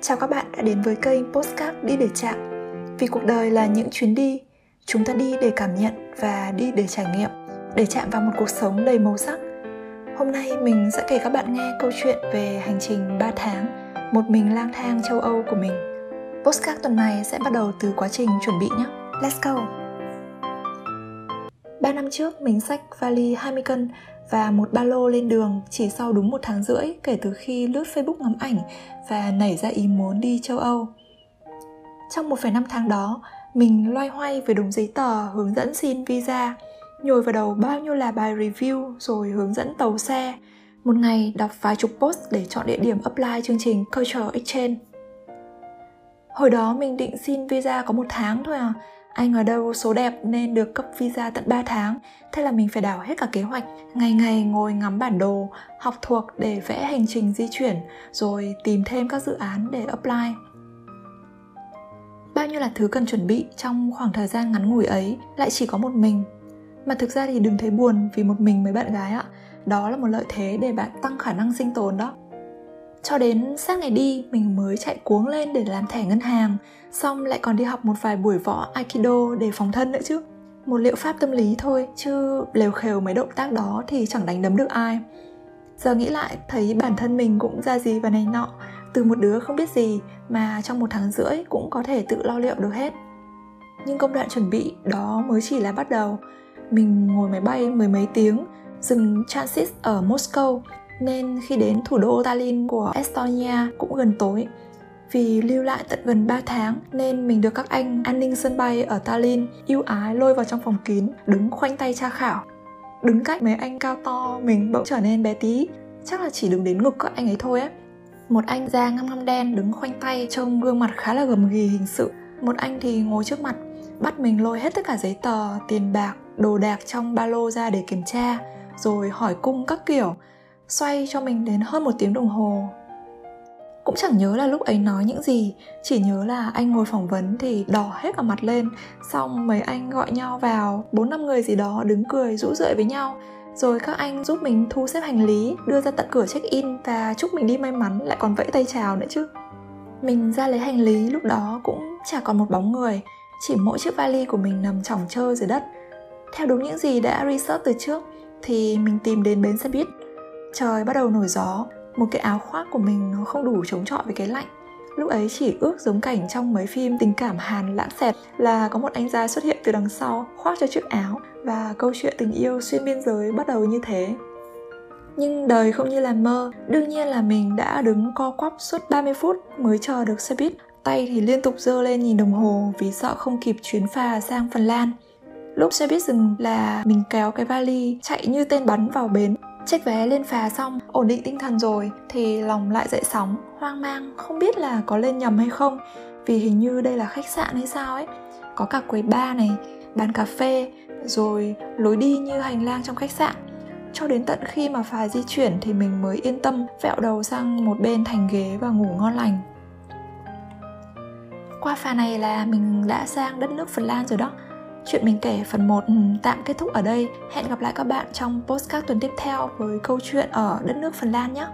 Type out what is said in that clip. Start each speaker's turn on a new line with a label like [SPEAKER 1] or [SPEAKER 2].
[SPEAKER 1] Chào các bạn đã đến với kênh Postcard Đi để chạm. Vì cuộc đời là những chuyến đi, Chúng ta đi để cảm nhận và đi để trải nghiệm, Để chạm vào một cuộc sống đầy màu sắc. Hôm nay mình sẽ kể các bạn nghe câu chuyện về hành trình 3 tháng, Một mình lang thang châu Âu của mình. Postcard tuần này sẽ bắt đầu từ quá trình chuẩn bị nhé. Let's go! 3 năm trước, mình xách vali 20 cân và một ba lô lên đường chỉ sau đúng một tháng rưỡi kể từ khi lướt Facebook ngắm ảnh và nảy ra ý muốn đi châu Âu. Trong 1,5 tháng đó, mình loay hoay về đống giấy tờ hướng dẫn xin visa, nhồi vào đầu bao nhiêu là bài review rồi hướng dẫn tàu xe. Một ngày đọc vài chục post để chọn địa điểm apply chương trình Cultural Exchange. Hồi đó mình định xin visa có một tháng thôi à, anh ở đâu số đẹp nên được cấp visa tận 3 tháng. Thế là mình phải đảo hết cả kế hoạch Ngày ngày ngồi ngắm bản đồ, học thuộc để vẽ hành trình di chuyển Rồi tìm thêm các dự án để apply. Bao nhiêu là thứ cần chuẩn bị trong khoảng thời gian ngắn ngủi ấy Lại chỉ có một mình. Mà thực ra thì đừng thấy buồn vì một mình mấy bạn gái ạ. Đó là một lợi thế để bạn tăng khả năng sinh tồn đó cho đến sát ngày đi, mình mới chạy cuống lên để làm thẻ ngân hàng, xong lại còn đi học một vài buổi võ aikido để phòng thân nữa chứ. Một liệu pháp tâm lý thôi, chứ lều khều mấy động tác đó thì chẳng đánh đấm được ai. Giờ nghĩ lại, thấy bản thân mình cũng ra gì và này nọ, từ một đứa không biết gì mà trong một tháng rưỡi cũng có thể tự lo liệu được hết. Nhưng công đoạn chuẩn bị đó mới chỉ là bắt đầu. Mình ngồi máy bay mười mấy tiếng, dừng transit ở moscow nên khi đến thủ đô Tallinn của Estonia cũng gần tối. Vì lưu lại tận gần 3 tháng nên mình được các anh an ninh sân bay ở Tallinn yêu ái lôi vào trong phòng kín, đứng khoanh tay tra khảo. Đứng cách mấy anh cao to mình bỗng trở nên bé tí, chắc là chỉ đứng đến ngực các anh ấy thôi á Một anh da ngăm ngăm đen đứng khoanh tay trông gương mặt khá là gầm ghì hình sự. Một anh thì ngồi trước mặt, bắt mình lôi hết tất cả giấy tờ, tiền bạc, đồ đạc trong ba lô ra để kiểm tra, rồi hỏi cung các kiểu xoay cho mình đến hơn một tiếng đồng hồ. Cũng chẳng nhớ là lúc ấy nói những gì, chỉ nhớ là anh ngồi phỏng vấn thì đỏ hết cả mặt lên, xong mấy anh gọi nhau vào, bốn năm người gì đó đứng cười rũ rượi với nhau. Rồi các anh giúp mình thu xếp hành lý, đưa ra tận cửa check in và chúc mình đi may mắn, lại còn vẫy tay chào nữa chứ. Mình ra lấy hành lý, lúc đó cũng chả còn một bóng người, chỉ mỗi chiếc vali của mình nằm chỏng trơ dưới đất. Theo đúng những gì đã research từ trước, thì mình tìm đến bến xe buýt trời, bắt đầu nổi gió. Một cái áo khoác của mình nó không đủ chống chọi với cái lạnh. Lúc ấy chỉ ước giống cảnh trong mấy phim tình cảm hàn lãng xẹt là có một anh gia xuất hiện từ đằng sau, khoác cho chiếc áo và câu chuyện tình yêu xuyên biên giới bắt đầu như thế. Nhưng đời không như là mơ. Đương nhiên là mình đã đứng co quắp suốt 30 phút mới chờ được xe buýt. Tay thì liên tục giơ lên nhìn đồng hồ vì sợ không kịp chuyến phà sang Phần Lan. Lúc xe buýt dừng là mình kéo cái vali chạy như tên bắn vào bến check vé lên phà xong, ổn định tinh thần rồi, thì lòng lại dậy sóng. Hoang mang, không biết là có lên nhầm hay không, vì hình như đây là khách sạn hay sao ấy. Có cả quầy bar này, bán cà phê, rồi lối đi như hành lang trong khách sạn. Cho đến tận khi mà phà di chuyển thì mình mới yên tâm vẹo đầu sang một bên thành ghế và ngủ ngon lành. Qua phà này là mình đã sang đất nước Phần Lan rồi đó. Chuyện mình kể phần 1 ừ, tạm kết thúc ở đây. Hẹn gặp lại các bạn trong postcard tuần tiếp theo với câu chuyện ở đất nước Phần Lan nhé.